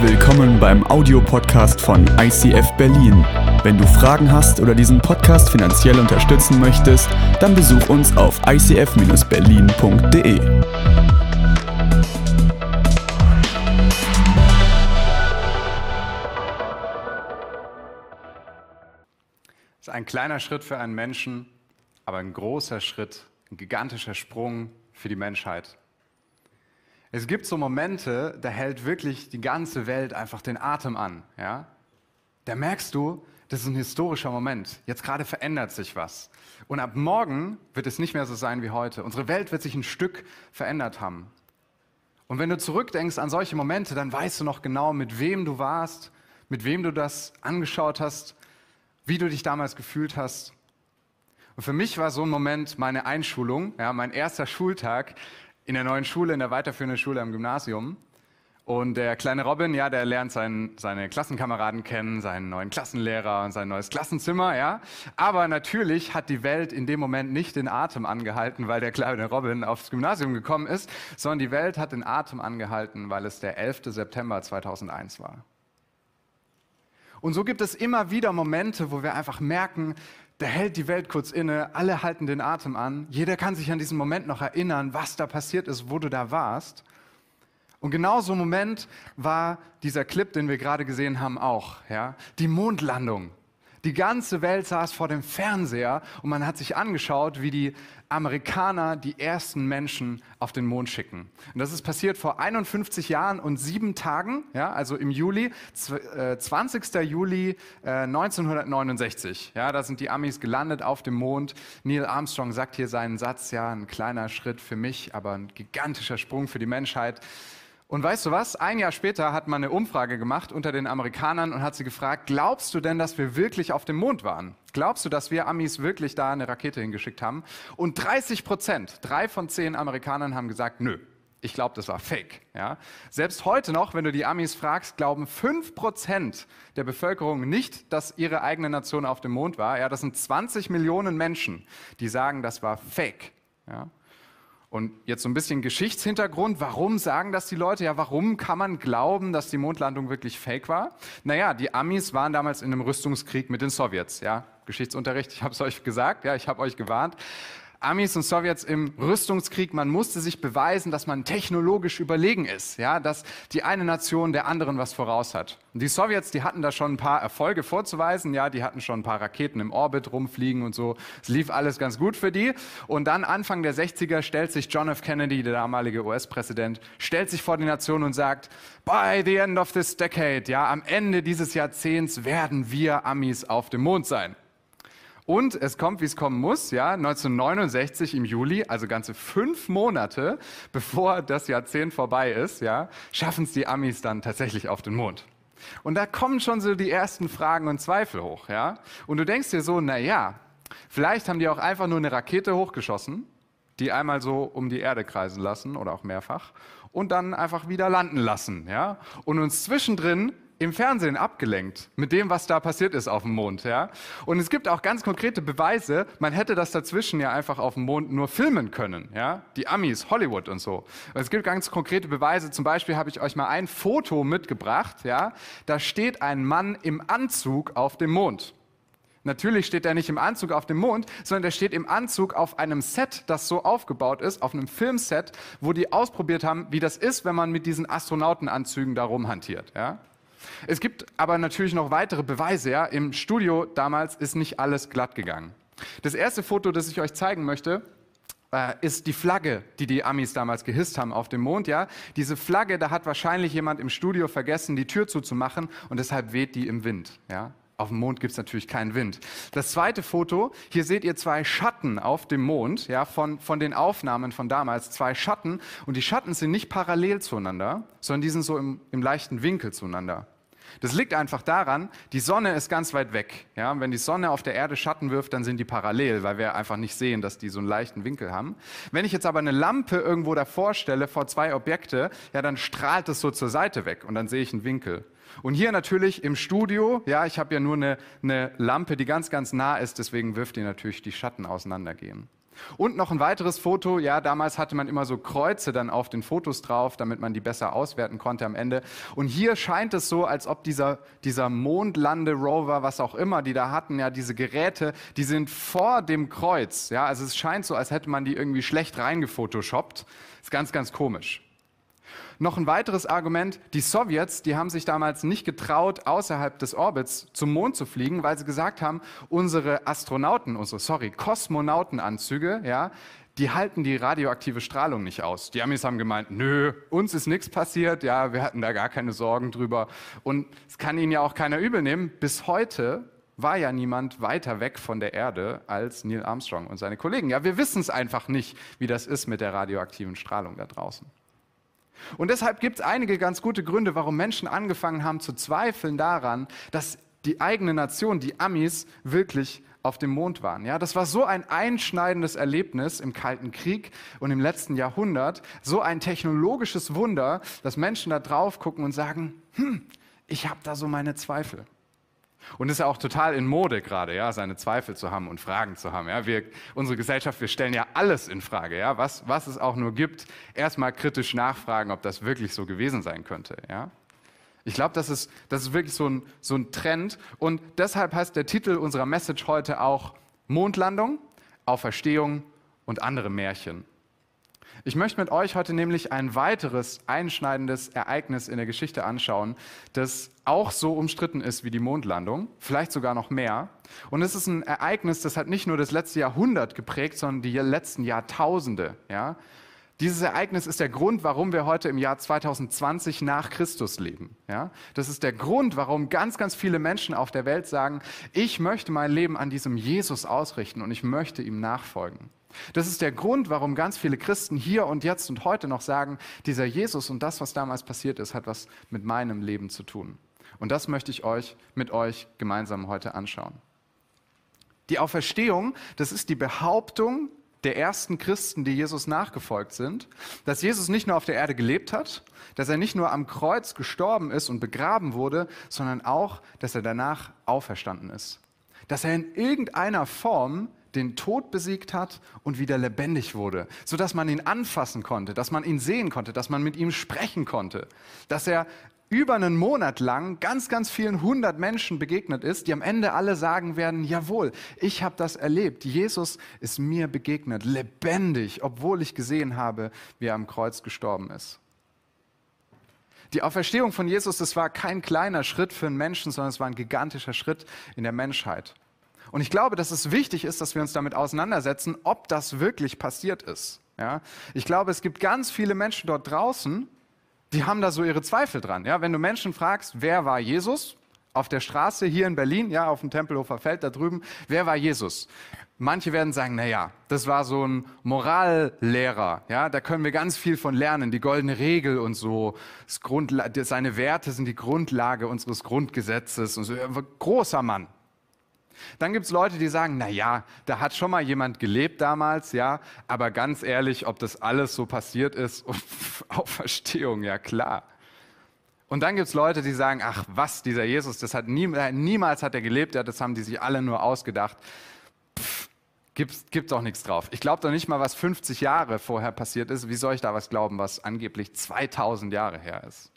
Willkommen beim Audiopodcast von ICF Berlin. Wenn du Fragen hast oder diesen Podcast finanziell unterstützen möchtest, dann besuch uns auf icf-berlin.de. Es ist ein kleiner Schritt für einen Menschen, aber ein großer Schritt, ein gigantischer Sprung für die Menschheit. Es gibt so Momente, da hält wirklich die ganze Welt einfach den Atem an. Ja? Da merkst du, das ist ein historischer Moment. Jetzt gerade verändert sich was. Und ab morgen wird es nicht mehr so sein wie heute. Unsere Welt wird sich ein Stück verändert haben. Und wenn du zurückdenkst an solche Momente, dann weißt du noch genau, mit wem du warst, mit wem du das angeschaut hast, wie du dich damals gefühlt hast. Und für mich war so ein Moment meine Einschulung, ja, mein erster Schultag in der neuen Schule, in der weiterführenden Schule am Gymnasium. Und der kleine Robin, ja, der lernt sein, seine Klassenkameraden kennen, seinen neuen Klassenlehrer und sein neues Klassenzimmer, ja. Aber natürlich hat die Welt in dem Moment nicht den Atem angehalten, weil der kleine Robin aufs Gymnasium gekommen ist, sondern die Welt hat den Atem angehalten, weil es der 11. September 2001 war. Und so gibt es immer wieder Momente, wo wir einfach merken, da hält die Welt kurz inne, alle halten den Atem an, jeder kann sich an diesen Moment noch erinnern, was da passiert ist, wo du da warst. Und genau so ein Moment war dieser Clip, den wir gerade gesehen haben, auch. Ja? Die Mondlandung. Die ganze Welt saß vor dem Fernseher und man hat sich angeschaut, wie die Amerikaner die ersten Menschen auf den Mond schicken. Und das ist passiert vor 51 Jahren und sieben Tagen, ja, also im Juli, 20. Äh, Juli 1969. Äh, ja, da sind die Amis gelandet auf dem Mond. Neil Armstrong sagt hier seinen Satz, ja, ein kleiner Schritt für mich, aber ein gigantischer Sprung für die Menschheit. Und weißt du was? Ein Jahr später hat man eine Umfrage gemacht unter den Amerikanern und hat sie gefragt, glaubst du denn, dass wir wirklich auf dem Mond waren? Glaubst du, dass wir Amis wirklich da eine Rakete hingeschickt haben? Und 30 Prozent, drei von zehn Amerikanern haben gesagt, nö, ich glaube, das war Fake. Ja? Selbst heute noch, wenn du die Amis fragst, glauben 5% der Bevölkerung nicht, dass ihre eigene Nation auf dem Mond war. Ja, das sind 20 Millionen Menschen, die sagen, das war Fake. Ja? Und jetzt so ein bisschen Geschichtshintergrund. Warum sagen das die Leute? Ja, warum kann man glauben, dass die Mondlandung wirklich fake war? Naja, die Amis waren damals in einem Rüstungskrieg mit den Sowjets. Ja, Geschichtsunterricht, ich habe es euch gesagt, ja, ich habe euch gewarnt. Amis und Sowjets im Rüstungskrieg, man musste sich beweisen, dass man technologisch überlegen ist, ja, dass die eine Nation der anderen was voraus hat. Und die Sowjets, die hatten da schon ein paar Erfolge vorzuweisen, ja, die hatten schon ein paar Raketen im Orbit rumfliegen und so. Es lief alles ganz gut für die. Und dann Anfang der 60er stellt sich John F. Kennedy, der damalige US-Präsident, stellt sich vor die Nation und sagt, by the end of this decade, ja, am Ende dieses Jahrzehnts werden wir Amis auf dem Mond sein. Und es kommt, wie es kommen muss, ja, 1969 im Juli, also ganze fünf Monate bevor das Jahrzehnt vorbei ist, ja, schaffen es die Amis dann tatsächlich auf den Mond. Und da kommen schon so die ersten Fragen und Zweifel hoch, ja. Und du denkst dir so, na ja, vielleicht haben die auch einfach nur eine Rakete hochgeschossen, die einmal so um die Erde kreisen lassen oder auch mehrfach und dann einfach wieder landen lassen, ja. Und uns zwischendrin im Fernsehen abgelenkt mit dem, was da passiert ist auf dem Mond. Ja? Und es gibt auch ganz konkrete Beweise, man hätte das dazwischen ja einfach auf dem Mond nur filmen können. Ja? Die Amis, Hollywood und so. Es gibt ganz konkrete Beweise, zum Beispiel habe ich euch mal ein Foto mitgebracht. Ja? Da steht ein Mann im Anzug auf dem Mond. Natürlich steht er nicht im Anzug auf dem Mond, sondern er steht im Anzug auf einem Set, das so aufgebaut ist, auf einem Filmset, wo die ausprobiert haben, wie das ist, wenn man mit diesen Astronautenanzügen da rumhantiert. Ja? Es gibt aber natürlich noch weitere Beweise. Ja? Im Studio damals ist nicht alles glatt gegangen. Das erste Foto, das ich euch zeigen möchte, äh, ist die Flagge, die die Amis damals gehisst haben auf dem Mond. Ja? Diese Flagge, da hat wahrscheinlich jemand im Studio vergessen, die Tür zuzumachen und deshalb weht die im Wind. Ja? Auf dem Mond gibt es natürlich keinen Wind. Das zweite Foto, hier seht ihr zwei Schatten auf dem Mond, ja, von, von den Aufnahmen von damals, zwei Schatten. Und die Schatten sind nicht parallel zueinander, sondern die sind so im, im leichten Winkel zueinander. Das liegt einfach daran, die Sonne ist ganz weit weg. Ja? Wenn die Sonne auf der Erde Schatten wirft, dann sind die parallel, weil wir einfach nicht sehen, dass die so einen leichten Winkel haben. Wenn ich jetzt aber eine Lampe irgendwo davor stelle, vor zwei Objekte, ja, dann strahlt es so zur Seite weg und dann sehe ich einen Winkel. Und hier natürlich im Studio, ja, ich habe ja nur eine, eine Lampe, die ganz, ganz nah ist, deswegen wirft die natürlich die Schatten auseinandergehen. Und noch ein weiteres Foto, ja, damals hatte man immer so Kreuze dann auf den Fotos drauf, damit man die besser auswerten konnte am Ende. Und hier scheint es so, als ob dieser, dieser Mondlande-Rover, was auch immer, die da hatten, ja, diese Geräte, die sind vor dem Kreuz, ja, also es scheint so, als hätte man die irgendwie schlecht reingefotoshoppt. Ist ganz, ganz komisch. Noch ein weiteres Argument, die Sowjets, die haben sich damals nicht getraut, außerhalb des Orbits zum Mond zu fliegen, weil sie gesagt haben, unsere Astronauten, unsere, sorry, Kosmonautenanzüge, ja, die halten die radioaktive Strahlung nicht aus. Die Amis haben gemeint, nö, uns ist nichts passiert, ja, wir hatten da gar keine Sorgen drüber. Und es kann ihnen ja auch keiner übel nehmen. Bis heute war ja niemand weiter weg von der Erde als Neil Armstrong und seine Kollegen. Ja, wir wissen es einfach nicht, wie das ist mit der radioaktiven Strahlung da draußen. Und deshalb gibt es einige ganz gute Gründe, warum Menschen angefangen haben zu zweifeln daran, dass die eigene Nation, die Amis, wirklich auf dem Mond waren. Ja, das war so ein einschneidendes Erlebnis im Kalten Krieg und im letzten Jahrhundert, so ein technologisches Wunder, dass Menschen da drauf gucken und sagen, hm, ich habe da so meine Zweifel. Und es ist ja auch total in Mode gerade, ja, seine Zweifel zu haben und Fragen zu haben. Ja. Wir, unsere Gesellschaft, wir stellen ja alles in Frage, ja, was, was es auch nur gibt. Erstmal kritisch nachfragen, ob das wirklich so gewesen sein könnte. Ja. Ich glaube, das ist, das ist wirklich so ein, so ein Trend. Und deshalb heißt der Titel unserer Message heute auch Mondlandung, Auferstehung und andere Märchen. Ich möchte mit euch heute nämlich ein weiteres einschneidendes Ereignis in der Geschichte anschauen, das auch so umstritten ist wie die Mondlandung, vielleicht sogar noch mehr. Und es ist ein Ereignis, das hat nicht nur das letzte Jahrhundert geprägt, sondern die letzten Jahrtausende. Ja? Dieses Ereignis ist der Grund, warum wir heute im Jahr 2020 nach Christus leben. Ja? Das ist der Grund, warum ganz, ganz viele Menschen auf der Welt sagen, ich möchte mein Leben an diesem Jesus ausrichten und ich möchte ihm nachfolgen. Das ist der Grund, warum ganz viele Christen hier und jetzt und heute noch sagen, dieser Jesus und das, was damals passiert ist, hat was mit meinem Leben zu tun. Und das möchte ich euch mit euch gemeinsam heute anschauen. Die Auferstehung, das ist die Behauptung der ersten Christen, die Jesus nachgefolgt sind, dass Jesus nicht nur auf der Erde gelebt hat, dass er nicht nur am Kreuz gestorben ist und begraben wurde, sondern auch, dass er danach auferstanden ist. Dass er in irgendeiner Form den Tod besiegt hat und wieder lebendig wurde, sodass man ihn anfassen konnte, dass man ihn sehen konnte, dass man mit ihm sprechen konnte, dass er über einen Monat lang ganz, ganz vielen hundert Menschen begegnet ist, die am Ende alle sagen werden, jawohl, ich habe das erlebt, Jesus ist mir begegnet, lebendig, obwohl ich gesehen habe, wie er am Kreuz gestorben ist. Die Auferstehung von Jesus, das war kein kleiner Schritt für einen Menschen, sondern es war ein gigantischer Schritt in der Menschheit. Und ich glaube, dass es wichtig ist, dass wir uns damit auseinandersetzen, ob das wirklich passiert ist. Ja? Ich glaube, es gibt ganz viele Menschen dort draußen, die haben da so ihre Zweifel dran. Ja? Wenn du Menschen fragst, wer war Jesus? Auf der Straße hier in Berlin, ja, auf dem Tempelhofer Feld da drüben, wer war Jesus? Manche werden sagen, na ja, das war so ein Morallehrer, ja, da können wir ganz viel von lernen, die goldene Regel und so, seine Werte sind die Grundlage unseres Grundgesetzes und so, großer Mann, dann gibt es Leute, die sagen, na ja, da hat schon mal jemand gelebt damals, ja, aber ganz ehrlich, ob das alles so passiert ist, Auferstehung, ja klar. Und dann gibt es Leute, die sagen, ach was, dieser Jesus, das hat nie, niemals hat er gelebt, ja, das haben die sich alle nur ausgedacht. Pff, gibt, gibt auch nichts drauf. Ich glaube doch nicht mal, was 50 Jahre vorher passiert ist. Wie soll ich da was glauben, was angeblich 2000 Jahre her ist?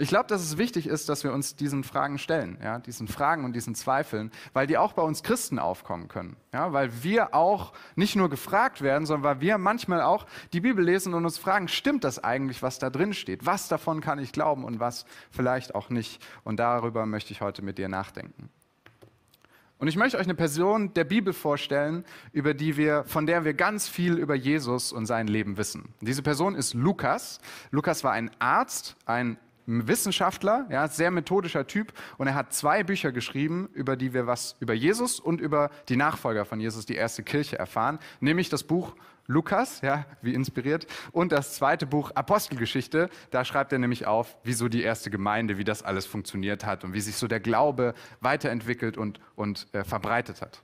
Ich glaube, dass es wichtig ist, dass wir uns diesen Fragen stellen, ja, diesen Fragen und diesen Zweifeln, weil die auch bei uns Christen aufkommen können, ja, weil wir auch nicht nur gefragt werden, sondern weil wir manchmal auch die Bibel lesen und uns fragen, stimmt das eigentlich, was da drin steht? Was davon kann ich glauben und was vielleicht auch nicht? Und darüber möchte ich heute mit dir nachdenken. Und ich möchte euch eine Person der Bibel vorstellen, über die wir, von der wir ganz viel über Jesus und sein Leben wissen. Diese Person ist Lukas. Lukas war ein Arzt, ein Wissenschaftler, ja, sehr methodischer Typ und er hat zwei Bücher geschrieben, über die wir was über Jesus und über die Nachfolger von Jesus, die erste Kirche erfahren, nämlich das Buch Lukas, ja, wie inspiriert, und das zweite Buch Apostelgeschichte. Da schreibt er nämlich auf, wieso die erste Gemeinde, wie das alles funktioniert hat und wie sich so der Glaube weiterentwickelt und, und äh, verbreitet hat.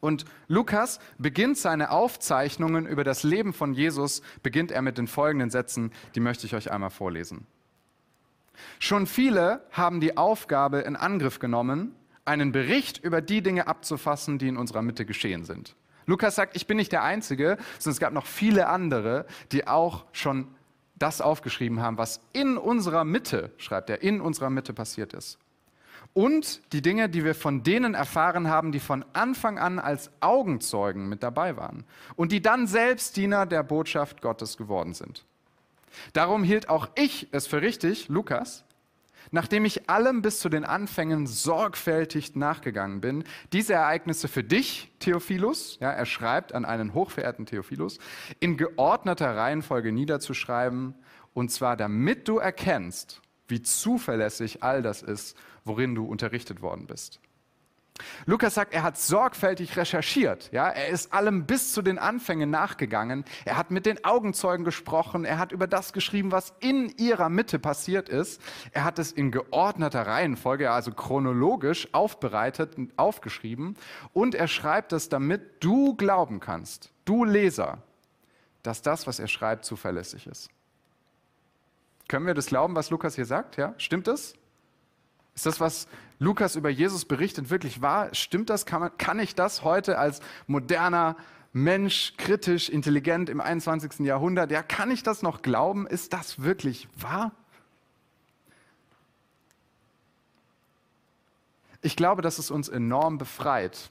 Und Lukas beginnt seine Aufzeichnungen über das Leben von Jesus, beginnt er mit den folgenden Sätzen, die möchte ich euch einmal vorlesen. Schon viele haben die Aufgabe in Angriff genommen, einen Bericht über die Dinge abzufassen, die in unserer Mitte geschehen sind. Lukas sagt, ich bin nicht der Einzige, sondern es gab noch viele andere, die auch schon das aufgeschrieben haben, was in unserer Mitte, schreibt er, in unserer Mitte passiert ist. Und die Dinge, die wir von denen erfahren haben, die von Anfang an als Augenzeugen mit dabei waren und die dann selbst Diener der Botschaft Gottes geworden sind. Darum hielt auch ich es für richtig, Lukas, nachdem ich allem bis zu den Anfängen sorgfältig nachgegangen bin, diese Ereignisse für dich, Theophilus, ja, er schreibt an einen hochverehrten Theophilus, in geordneter Reihenfolge niederzuschreiben, und zwar damit du erkennst, wie zuverlässig all das ist, worin du unterrichtet worden bist. Lukas sagt, er hat sorgfältig recherchiert. Ja? Er ist allem bis zu den Anfängen nachgegangen. Er hat mit den Augenzeugen gesprochen. Er hat über das geschrieben, was in ihrer Mitte passiert ist. Er hat es in geordneter Reihenfolge, also chronologisch aufbereitet und aufgeschrieben. Und er schreibt es, damit du glauben kannst, du Leser, dass das, was er schreibt, zuverlässig ist. Können wir das glauben, was Lukas hier sagt? Ja? Stimmt das? Ist das, was Lukas über Jesus berichtet, wirklich wahr? Stimmt das? Kann, man, kann ich das heute als moderner Mensch, kritisch, intelligent im 21. Jahrhundert, ja, kann ich das noch glauben? Ist das wirklich wahr? Ich glaube, dass es uns enorm befreit,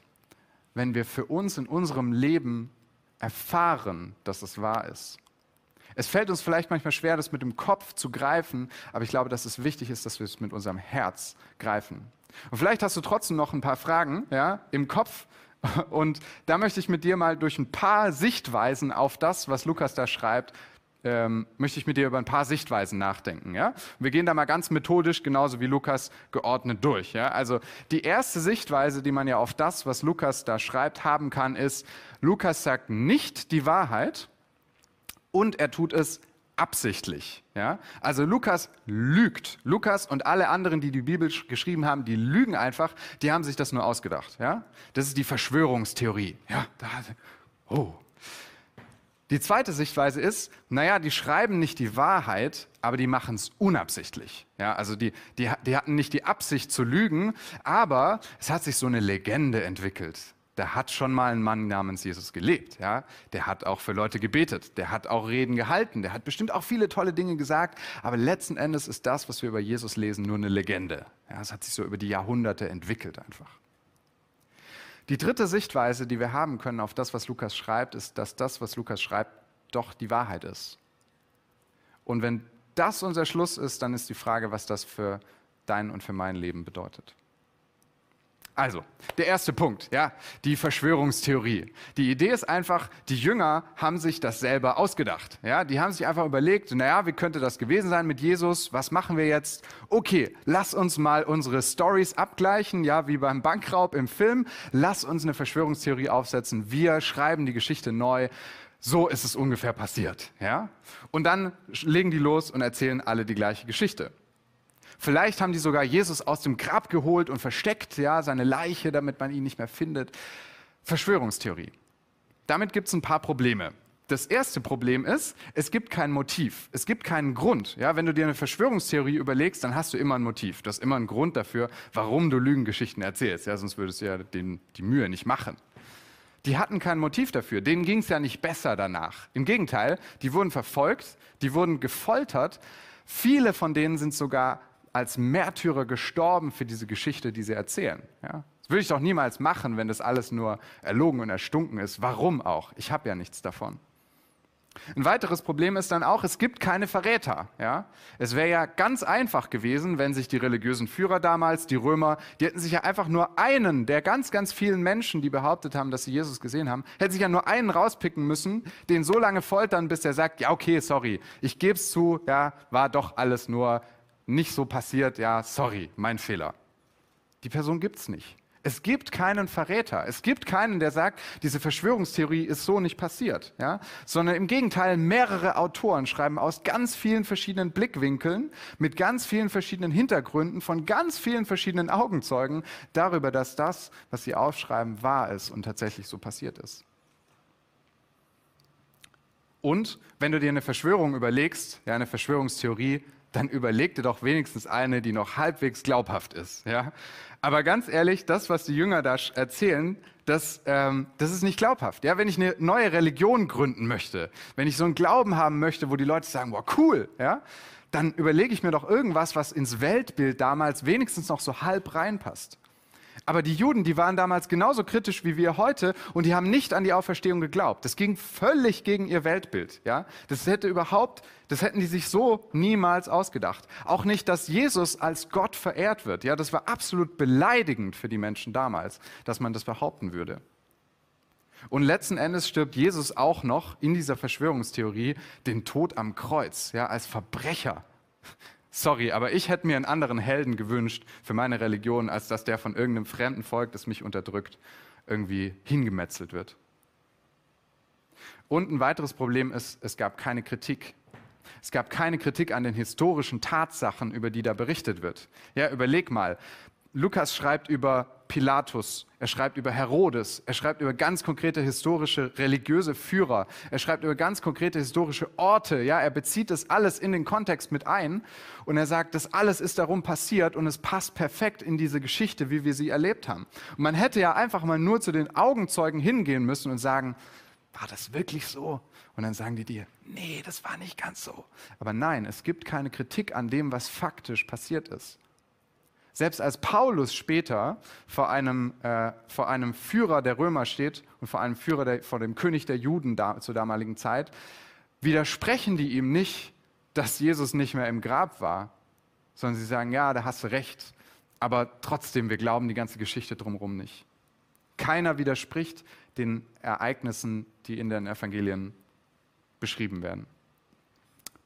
wenn wir für uns in unserem Leben erfahren, dass es wahr ist. Es fällt uns vielleicht manchmal schwer, das mit dem Kopf zu greifen, aber ich glaube, dass es wichtig ist, dass wir es mit unserem Herz greifen. Und vielleicht hast du trotzdem noch ein paar Fragen ja, im Kopf. Und da möchte ich mit dir mal durch ein paar Sichtweisen auf das, was Lukas da schreibt, ähm, möchte ich mit dir über ein paar Sichtweisen nachdenken. Ja? Wir gehen da mal ganz methodisch, genauso wie Lukas, geordnet durch. Ja? Also die erste Sichtweise, die man ja auf das, was Lukas da schreibt, haben kann, ist, Lukas sagt nicht die Wahrheit, und er tut es absichtlich. Ja? Also Lukas lügt. Lukas und alle anderen, die die Bibel geschrieben haben, die lügen einfach. Die haben sich das nur ausgedacht. Ja? Das ist die Verschwörungstheorie. Ja, da, oh. Die zweite Sichtweise ist, naja, die schreiben nicht die Wahrheit, aber die machen es unabsichtlich. Ja, also die, die, die hatten nicht die Absicht zu lügen, aber es hat sich so eine Legende entwickelt da hat schon mal ein Mann namens Jesus gelebt. Ja? Der hat auch für Leute gebetet, der hat auch Reden gehalten, der hat bestimmt auch viele tolle Dinge gesagt, aber letzten Endes ist das, was wir über Jesus lesen, nur eine Legende. Ja, es hat sich so über die Jahrhunderte entwickelt einfach. Die dritte Sichtweise, die wir haben können auf das, was Lukas schreibt, ist, dass das, was Lukas schreibt, doch die Wahrheit ist. Und wenn das unser Schluss ist, dann ist die Frage, was das für dein und für mein Leben bedeutet. Also, der erste Punkt, ja, die Verschwörungstheorie. Die Idee ist einfach, die Jünger haben sich das selber ausgedacht. Ja, die haben sich einfach überlegt, naja, wie könnte das gewesen sein mit Jesus? Was machen wir jetzt? Okay, lass uns mal unsere Stories abgleichen, ja, wie beim Bankraub im Film. Lass uns eine Verschwörungstheorie aufsetzen. Wir schreiben die Geschichte neu. So ist es ungefähr passiert, ja? Und dann legen die los und erzählen alle die gleiche Geschichte. Vielleicht haben die sogar Jesus aus dem Grab geholt und versteckt, ja, seine Leiche, damit man ihn nicht mehr findet. Verschwörungstheorie. Damit gibt es ein paar Probleme. Das erste Problem ist, es gibt kein Motiv, es gibt keinen Grund. Ja, wenn du dir eine Verschwörungstheorie überlegst, dann hast du immer ein Motiv. Du hast immer einen Grund dafür, warum du Lügengeschichten erzählst. Ja, sonst würdest du ja den, die Mühe nicht machen. Die hatten kein Motiv dafür. Denen ging es ja nicht besser danach. Im Gegenteil, die wurden verfolgt, die wurden gefoltert. Viele von denen sind sogar als Märtyrer gestorben für diese Geschichte, die sie erzählen. Ja? Das würde ich doch niemals machen, wenn das alles nur erlogen und erstunken ist. Warum auch? Ich habe ja nichts davon. Ein weiteres Problem ist dann auch, es gibt keine Verräter. Ja? Es wäre ja ganz einfach gewesen, wenn sich die religiösen Führer damals, die Römer, die hätten sich ja einfach nur einen der ganz, ganz vielen Menschen, die behauptet haben, dass sie Jesus gesehen haben, hätten sich ja nur einen rauspicken müssen, den so lange foltern, bis er sagt, ja okay, sorry, ich gebe es zu, ja, war doch alles nur nicht so passiert, ja, sorry, mein Fehler. Die Person gibt es nicht. Es gibt keinen Verräter. Es gibt keinen, der sagt, diese Verschwörungstheorie ist so nicht passiert, ja? Sondern im Gegenteil, mehrere Autoren schreiben aus ganz vielen verschiedenen Blickwinkeln, mit ganz vielen verschiedenen Hintergründen, von ganz vielen verschiedenen Augenzeugen darüber, dass das, was sie aufschreiben, wahr ist und tatsächlich so passiert ist. Und wenn du dir eine Verschwörung überlegst, ja, eine Verschwörungstheorie, dann überleg dir doch wenigstens eine, die noch halbwegs glaubhaft ist. Ja? Aber ganz ehrlich, das, was die Jünger da erzählen, das, ähm, das ist nicht glaubhaft. Ja? Wenn ich eine neue Religion gründen möchte, wenn ich so einen Glauben haben möchte, wo die Leute sagen, wow, cool, ja? dann überlege ich mir doch irgendwas, was ins Weltbild damals wenigstens noch so halb reinpasst. Aber die Juden, die waren damals genauso kritisch wie wir heute und die haben nicht an die Auferstehung geglaubt. Das ging völlig gegen ihr Weltbild. Ja? Das hätte überhaupt, das hätten die sich so niemals ausgedacht. Auch nicht, dass Jesus als Gott verehrt wird. Ja? Das war absolut beleidigend für die Menschen damals, dass man das behaupten würde. Und letzten Endes stirbt Jesus auch noch in dieser Verschwörungstheorie den Tod am Kreuz, ja, als Verbrecher. Sorry, aber ich hätte mir einen anderen Helden gewünscht für meine Religion, als dass der von irgendeinem fremden Volk, das mich unterdrückt, irgendwie hingemetzelt wird. Und ein weiteres Problem ist, es gab keine Kritik. Es gab keine Kritik an den historischen Tatsachen, über die da berichtet wird. Ja, überleg mal. Lukas schreibt über Pilatus, er schreibt über Herodes, er schreibt über ganz konkrete historische religiöse Führer, er schreibt über ganz konkrete historische Orte, ja, er bezieht das alles in den Kontext mit ein und er sagt, das alles ist darum passiert und es passt perfekt in diese Geschichte, wie wir sie erlebt haben. Und man hätte ja einfach mal nur zu den Augenzeugen hingehen müssen und sagen, war das wirklich so? Und dann sagen die dir, nee, das war nicht ganz so. Aber nein, es gibt keine Kritik an dem, was faktisch passiert ist. Selbst als Paulus später vor einem, äh, vor einem Führer der Römer steht und vor einem Führer, der, vor dem König der Juden da, zur damaligen Zeit, widersprechen die ihm nicht, dass Jesus nicht mehr im Grab war, sondern sie sagen, ja, da hast du recht, aber trotzdem, wir glauben die ganze Geschichte drumherum nicht. Keiner widerspricht den Ereignissen, die in den Evangelien beschrieben werden.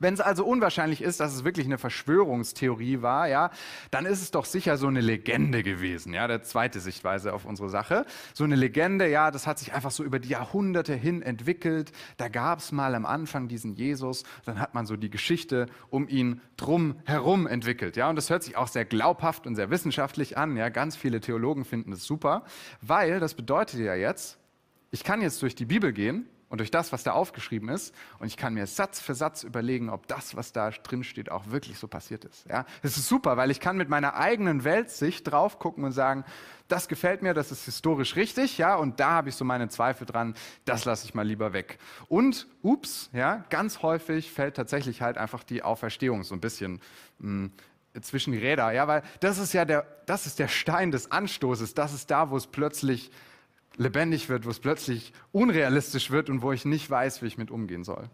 Wenn es also unwahrscheinlich ist, dass es wirklich eine Verschwörungstheorie war, ja, dann ist es doch sicher so eine Legende gewesen, ja, der zweite Sichtweise auf unsere Sache. So eine Legende, ja, das hat sich einfach so über die Jahrhunderte hin entwickelt. Da gab es mal am Anfang diesen Jesus, dann hat man so die Geschichte um ihn drum herum entwickelt, ja, und das hört sich auch sehr glaubhaft und sehr wissenschaftlich an, ja. Ganz viele Theologen finden das super, weil das bedeutet ja jetzt, ich kann jetzt durch die Bibel gehen und durch das, was da aufgeschrieben ist. Und ich kann mir Satz für Satz überlegen, ob das, was da drin steht, auch wirklich so passiert ist. Ja, das ist super, weil ich kann mit meiner eigenen Weltsicht drauf gucken und sagen, das gefällt mir, das ist historisch richtig, ja, und da habe ich so meine Zweifel dran, das lasse ich mal lieber weg. Und, ups, ja, ganz häufig fällt tatsächlich halt einfach die Auferstehung so ein bisschen mh, hm, zwischen die Räder, ja, weil das ist ja der, das ist der Stein des Anstoßes, das ist da, wo es plötzlich lebendig wird, wo es plötzlich unrealistisch wird und wo ich nicht weiß, wie ich mit umgehen soll.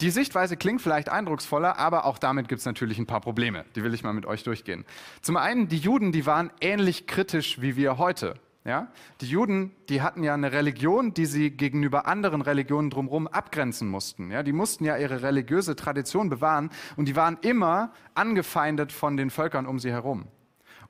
Die Sichtweise klingt vielleicht eindrucksvoller, aber auch damit gibt es natürlich ein paar Probleme. Die will ich mal mit euch durchgehen. Zum einen, die Juden, die waren ähnlich kritisch wie wir heute. Ja? Die Juden, die hatten ja eine Religion, die sie gegenüber anderen Religionen drumherum abgrenzen mussten. Ja? Die mussten ja ihre religiöse Tradition bewahren und die waren immer angefeindet von den Völkern um sie herum.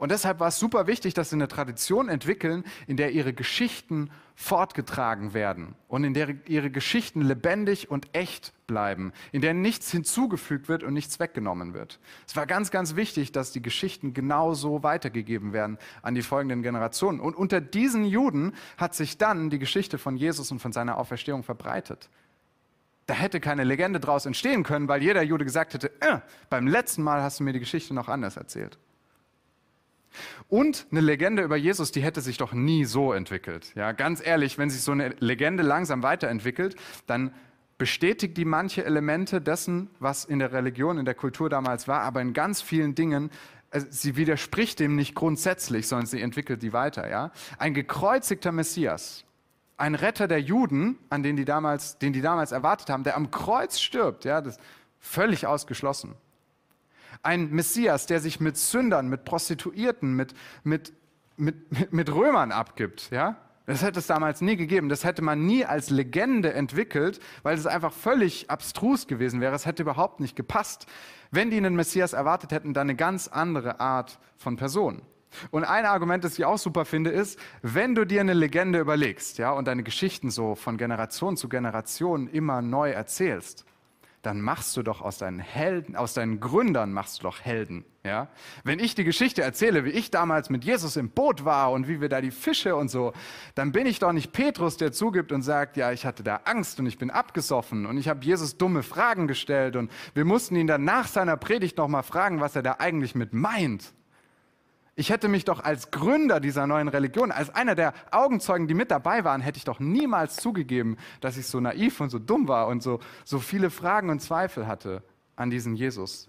Und deshalb war es super wichtig, dass sie eine Tradition entwickeln, in der ihre Geschichten fortgetragen werden und in der ihre Geschichten lebendig und echt bleiben, in der nichts hinzugefügt wird und nichts weggenommen wird. Es war ganz, ganz wichtig, dass die Geschichten genauso weitergegeben werden an die folgenden Generationen. Und unter diesen Juden hat sich dann die Geschichte von Jesus und von seiner Auferstehung verbreitet. Da hätte keine Legende draus entstehen können, weil jeder Jude gesagt hätte, äh, beim letzten Mal hast du mir die Geschichte noch anders erzählt. Und eine Legende über Jesus, die hätte sich doch nie so entwickelt. Ja, ganz ehrlich, wenn sich so eine Legende langsam weiterentwickelt, dann bestätigt die manche Elemente dessen, was in der Religion, in der Kultur damals war, aber in ganz vielen Dingen, also sie widerspricht dem nicht grundsätzlich, sondern sie entwickelt die weiter. Ja? Ein gekreuzigter Messias, ein Retter der Juden, an den die damals, den die damals erwartet haben, der am Kreuz stirbt, ja, das ist völlig ausgeschlossen ein Messias, der sich mit Sündern, mit Prostituierten, mit, mit, mit, mit Römern abgibt. Ja? Das hätte es damals nie gegeben. Das hätte man nie als Legende entwickelt, weil es einfach völlig abstrus gewesen wäre. Es hätte überhaupt nicht gepasst. Wenn die einen Messias erwartet hätten, dann eine ganz andere Art von Person. Und ein Argument, das ich auch super finde, ist, wenn du dir eine Legende überlegst, ja, und deine Geschichten so von Generation zu Generation immer neu erzählst, dann machst du doch aus deinen Helden, aus deinen Gründern machst du doch Helden. Ja? Wenn ich die Geschichte erzähle, wie ich damals mit Jesus im Boot war und wie wir da die Fische und so, dann bin ich doch nicht Petrus, der zugibt und sagt, ja, ich hatte da Angst und ich bin abgesoffen und ich habe Jesus dumme Fragen gestellt und wir mussten ihn dann nach seiner Predigt noch mal fragen, was er da eigentlich mit meint. Ich hätte mich doch als Gründer dieser neuen Religion, als einer der Augenzeugen, die mit dabei waren, hätte ich doch niemals zugegeben, dass ich so naiv und so dumm war und so, so viele Fragen und Zweifel hatte an diesen Jesus.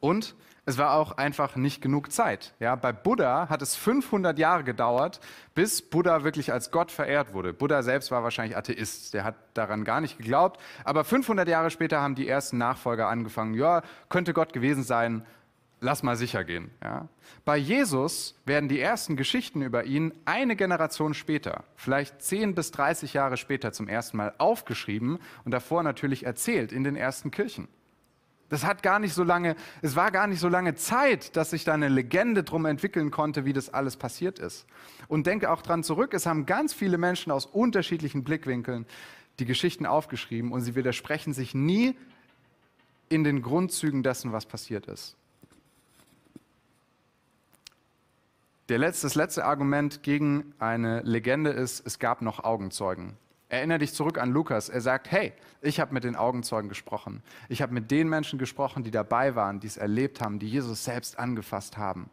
Und es war auch einfach nicht genug Zeit. Ja, bei Buddha hat es 500 Jahre gedauert, bis Buddha wirklich als Gott verehrt wurde. Buddha selbst war wahrscheinlich Atheist, der hat daran gar nicht geglaubt. Aber 500 Jahre später haben die ersten Nachfolger angefangen, ja, könnte Gott gewesen sein, lass mal sicher gehen. Ja. Bei Jesus werden die ersten Geschichten über ihn eine Generation später, vielleicht 10 bis 30 Jahre später zum ersten Mal aufgeschrieben und davor natürlich erzählt in den ersten Kirchen. Das hat gar nicht so lange, es war gar nicht so lange Zeit, dass sich da eine Legende drum entwickeln konnte, wie das alles passiert ist. Und denke auch dran zurück, es haben ganz viele Menschen aus unterschiedlichen Blickwinkeln die Geschichten aufgeschrieben und sie widersprechen sich nie in den Grundzügen dessen, was passiert ist. Letzte, das letzte Argument gegen eine Legende ist, es gab noch Augenzeugen. Erinnere dich zurück an Lukas. Er sagt, hey, ich habe mit den Augenzeugen gesprochen. Ich habe mit den Menschen gesprochen, die dabei waren, die es erlebt haben, die Jesus selbst angefasst haben.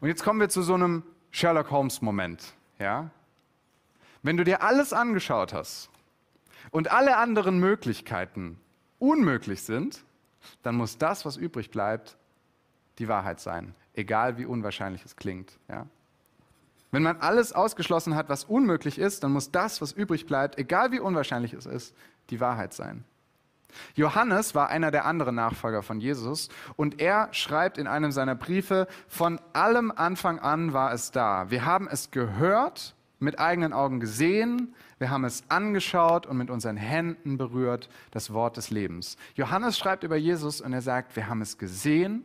Und jetzt kommen wir zu so einem Sherlock Holmes-Moment. Ja? Wenn du dir alles angeschaut hast und alle anderen Möglichkeiten unmöglich sind, dann muss das, was übrig bleibt, die Wahrheit sein, egal wie unwahrscheinlich es klingt. Ja? Wenn man alles ausgeschlossen hat, was unmöglich ist, dann muss das, was übrig bleibt, egal wie unwahrscheinlich es ist, die Wahrheit sein. Johannes war einer der anderen Nachfolger von Jesus und er schreibt in einem seiner Briefe, von allem Anfang an war es da. Wir haben es gehört, mit eigenen Augen gesehen, wir haben es angeschaut und mit unseren Händen berührt, das Wort des Lebens. Johannes schreibt über Jesus und er sagt, wir haben es gesehen,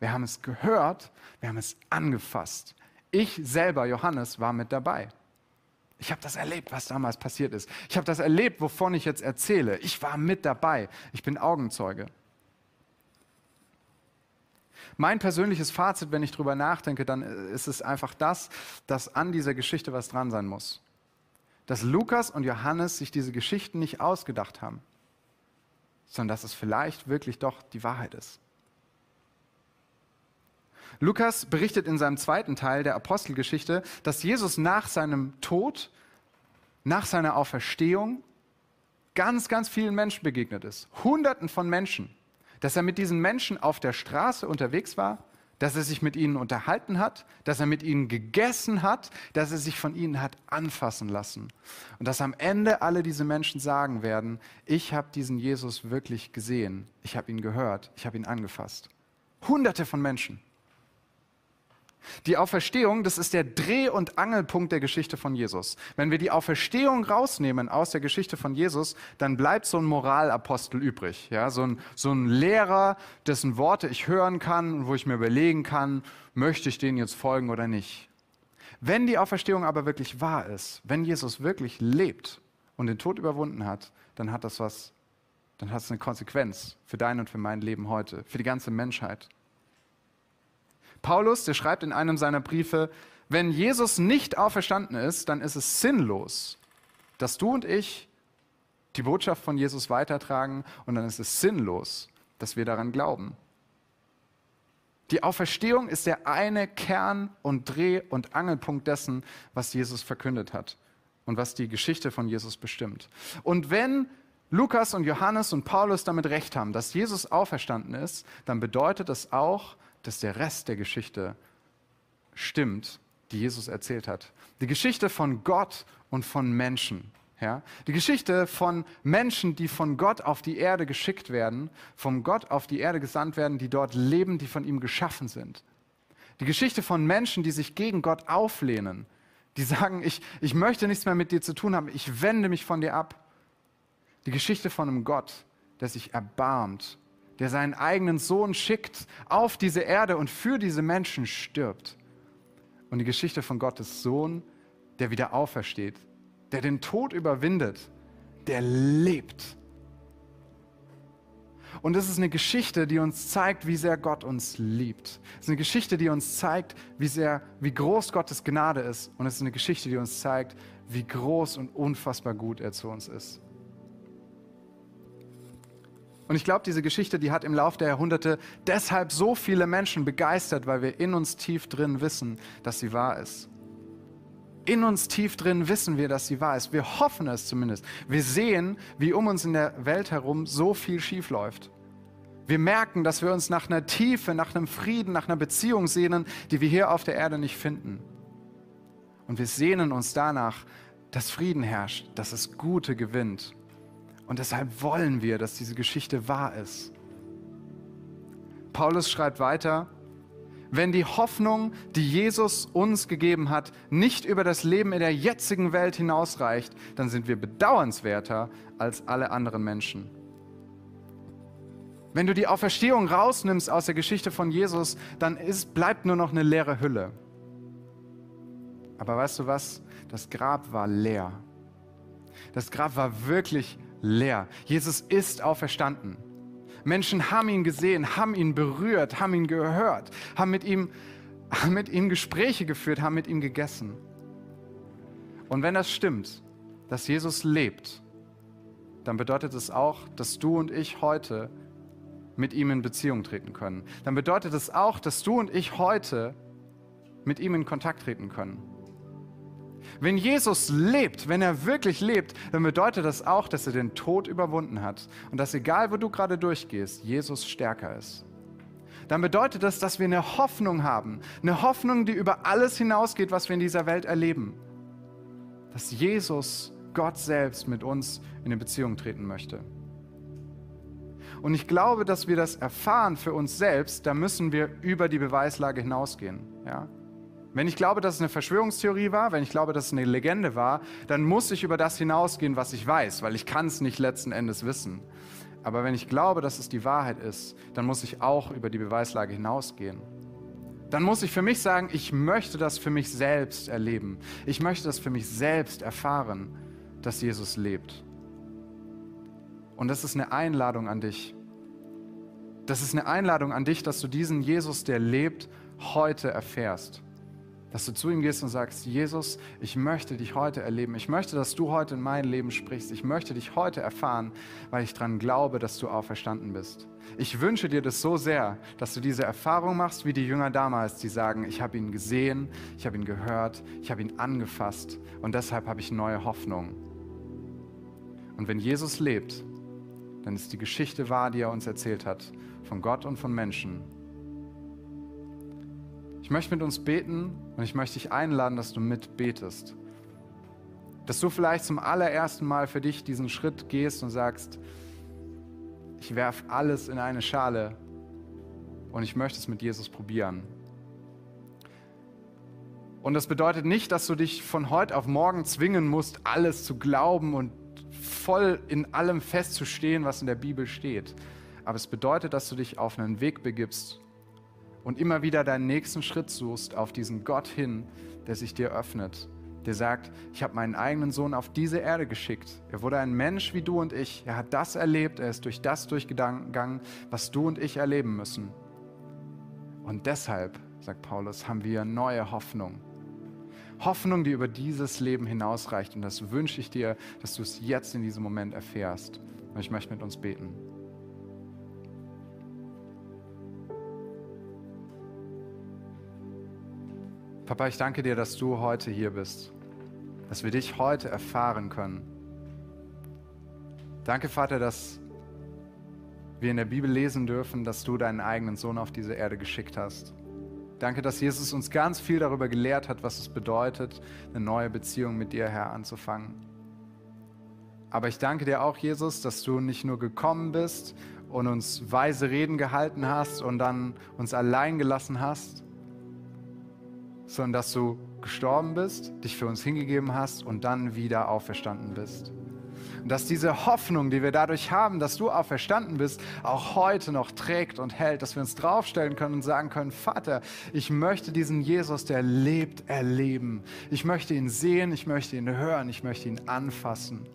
wir haben es gehört, wir haben es angefasst. Ich selber, Johannes, war mit dabei. Ich habe das erlebt, was damals passiert ist. Ich habe das erlebt, wovon ich jetzt erzähle. Ich war mit dabei. Ich bin Augenzeuge. Mein persönliches Fazit, wenn ich darüber nachdenke, dann ist es einfach das, dass an dieser Geschichte was dran sein muss. Dass Lukas und Johannes sich diese Geschichten nicht ausgedacht haben, sondern dass es vielleicht wirklich doch die Wahrheit ist. Lukas berichtet in seinem zweiten Teil der Apostelgeschichte, dass Jesus nach seinem Tod, nach seiner Auferstehung ganz, ganz vielen Menschen begegnet ist. Hunderten von Menschen. Dass er mit diesen Menschen auf der Straße unterwegs war, dass er sich mit ihnen unterhalten hat, dass er mit ihnen gegessen hat, dass er sich von ihnen hat anfassen lassen. Und dass am Ende alle diese Menschen sagen werden, ich habe diesen Jesus wirklich gesehen, ich habe ihn gehört, ich habe ihn angefasst. Hunderte von Menschen. Die Auferstehung, das ist der Dreh- und Angelpunkt der Geschichte von Jesus. Wenn wir die Auferstehung rausnehmen aus der Geschichte von Jesus, dann bleibt so ein Moralapostel übrig. Ja? So, ein, so ein Lehrer, dessen Worte ich hören kann und wo ich mir überlegen kann, möchte ich denen jetzt folgen oder nicht. Wenn die Auferstehung aber wirklich wahr ist, wenn Jesus wirklich lebt und den Tod überwunden hat, dann hat das was, dann hat es eine Konsequenz für dein und für mein Leben heute, für die ganze Menschheit. Paulus, der schreibt in einem seiner Briefe, wenn Jesus nicht auferstanden ist, dann ist es sinnlos, dass du und ich die Botschaft von Jesus weitertragen und dann ist es sinnlos, dass wir daran glauben. Die Auferstehung ist der eine Kern und Dreh- und Angelpunkt dessen, was Jesus verkündet hat und was die Geschichte von Jesus bestimmt. Und wenn Lukas und Johannes und Paulus damit recht haben, dass Jesus auferstanden ist, dann bedeutet es auch, dass der Rest der Geschichte stimmt, die Jesus erzählt hat. Die Geschichte von Gott und von Menschen. Ja? Die Geschichte von Menschen, die von Gott auf die Erde geschickt werden, von Gott auf die Erde gesandt werden, die dort leben, die von ihm geschaffen sind. Die Geschichte von Menschen, die sich gegen Gott auflehnen, die sagen, ich, ich möchte nichts mehr mit dir zu tun haben, ich wende mich von dir ab. Die Geschichte von einem Gott, der sich erbarmt der seinen eigenen Sohn schickt auf diese Erde und für diese Menschen stirbt. Und die Geschichte von Gottes Sohn, der wieder aufersteht, der den Tod überwindet, der lebt. Und es ist eine Geschichte, die uns zeigt, wie sehr Gott uns liebt. Es ist eine Geschichte, die uns zeigt, wie sehr, wie groß Gottes Gnade ist. Und es ist eine Geschichte, die uns zeigt, wie groß und unfassbar gut er zu uns ist. Und ich glaube, diese Geschichte, die hat im Laufe der Jahrhunderte deshalb so viele Menschen begeistert, weil wir in uns tief drin wissen, dass sie wahr ist. In uns tief drin wissen wir, dass sie wahr ist. Wir hoffen es zumindest. Wir sehen, wie um uns in der Welt herum so viel schief läuft. Wir merken, dass wir uns nach einer Tiefe, nach einem Frieden, nach einer Beziehung sehnen, die wir hier auf der Erde nicht finden. Und wir sehnen uns danach, dass Frieden herrscht, dass es Gute gewinnt. Und deshalb wollen wir, dass diese Geschichte wahr ist. Paulus schreibt weiter, wenn die Hoffnung, die Jesus uns gegeben hat, nicht über das Leben in der jetzigen Welt hinausreicht, dann sind wir bedauernswerter als alle anderen Menschen. Wenn du die Auferstehung rausnimmst aus der Geschichte von Jesus, dann ist, bleibt nur noch eine leere Hülle. Aber weißt du was? Das Grab war leer. Das Grab war wirklich leer. Jesus ist auferstanden. Menschen haben ihn gesehen, haben ihn berührt, haben ihn gehört, haben mit ihm, haben mit ihm Gespräche geführt, haben mit ihm gegessen. Und wenn das stimmt, dass Jesus lebt, dann bedeutet es auch, dass du und ich heute mit ihm in Beziehung treten können. Dann bedeutet es auch, dass du und ich heute mit ihm in Kontakt treten können. Wenn Jesus lebt, wenn er wirklich lebt, dann bedeutet das auch, dass er den Tod überwunden hat und dass egal, wo du gerade durchgehst, Jesus stärker ist. Dann bedeutet das, dass wir eine Hoffnung haben, eine Hoffnung, die über alles hinausgeht, was wir in dieser Welt erleben. Dass Jesus, Gott selbst, mit uns in eine Beziehung treten möchte. Und ich glaube, dass wir das erfahren für uns selbst, da müssen wir über die Beweislage hinausgehen. Ja? Wenn ich glaube, dass es eine Verschwörungstheorie war, wenn ich glaube, dass es eine Legende war, dann muss ich über das hinausgehen, was ich weiß, weil ich kann es nicht letzten Endes wissen. Aber wenn ich glaube, dass es die Wahrheit ist, dann muss ich auch über die Beweislage hinausgehen. Dann muss ich für mich sagen, ich möchte das für mich selbst erleben. Ich möchte das für mich selbst erfahren, dass Jesus lebt. Und das ist eine Einladung an dich. Das ist eine Einladung an dich, dass du diesen Jesus, der lebt, heute erfährst dass du zu ihm gehst und sagst, Jesus, ich möchte dich heute erleben. Ich möchte, dass du heute in mein Leben sprichst. Ich möchte dich heute erfahren, weil ich daran glaube, dass du auferstanden bist. Ich wünsche dir das so sehr, dass du diese Erfahrung machst, wie die Jünger damals, die sagen, ich habe ihn gesehen, ich habe ihn gehört, ich habe ihn angefasst und deshalb habe ich neue Hoffnung. Und wenn Jesus lebt, dann ist die Geschichte wahr, die er uns erzählt hat, von Gott und von Menschen ich möchte mit uns beten und ich möchte dich einladen, dass du mitbetest. Dass du vielleicht zum allerersten Mal für dich diesen Schritt gehst und sagst, ich werfe alles in eine Schale und ich möchte es mit Jesus probieren. Und das bedeutet nicht, dass du dich von heute auf morgen zwingen musst, alles zu glauben und voll in allem festzustehen, was in der Bibel steht. Aber es bedeutet, dass du dich auf einen Weg begibst, und immer wieder deinen nächsten Schritt suchst auf diesen Gott hin, der sich dir öffnet, der sagt, ich habe meinen eigenen Sohn auf diese Erde geschickt. Er wurde ein Mensch wie du und ich. Er hat das erlebt, er ist durch das durchgegangen, was du und ich erleben müssen. Und deshalb, sagt Paulus, haben wir neue Hoffnung. Hoffnung, die über dieses Leben hinausreicht. Und das wünsche ich dir, dass du es jetzt in diesem Moment erfährst. Und ich möchte mit uns beten. Papa, ich danke dir, dass du heute hier bist, dass wir dich heute erfahren können. Danke, Vater, dass wir in der Bibel lesen dürfen, dass du deinen eigenen Sohn auf diese Erde geschickt hast. Danke, dass Jesus uns ganz viel darüber gelehrt hat, was es bedeutet, eine neue Beziehung mit dir, Herr, anzufangen. Aber ich danke dir auch, Jesus, dass du nicht nur gekommen bist und uns weise Reden gehalten hast und dann uns allein gelassen hast, sondern dass du gestorben bist, dich für uns hingegeben hast und dann wieder auferstanden bist. Und dass diese Hoffnung, die wir dadurch haben, dass du auferstanden bist, auch heute noch trägt und hält, dass wir uns draufstellen können und sagen können, Vater, ich möchte diesen Jesus, der lebt, erleben. Ich möchte ihn sehen, ich möchte ihn hören, ich möchte ihn anfassen.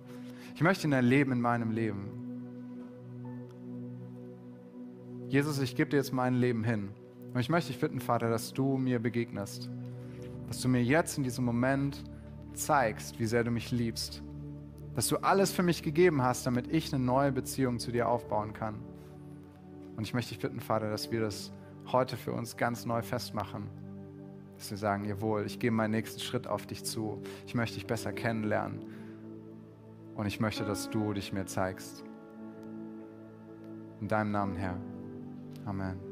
Ich möchte ihn erleben in meinem Leben. Jesus, ich gebe dir jetzt mein Leben hin. Und ich möchte dich bitten, Vater, dass du mir begegnest. Dass du mir jetzt in diesem Moment zeigst, wie sehr du mich liebst. Dass du alles für mich gegeben hast, damit ich eine neue Beziehung zu dir aufbauen kann. Und ich möchte dich bitten, Vater, dass wir das heute für uns ganz neu festmachen. Dass wir sagen, jawohl, ich gehe meinen nächsten Schritt auf dich zu. Ich möchte dich besser kennenlernen. Und ich möchte, dass du dich mir zeigst. In deinem Namen, Herr. Amen.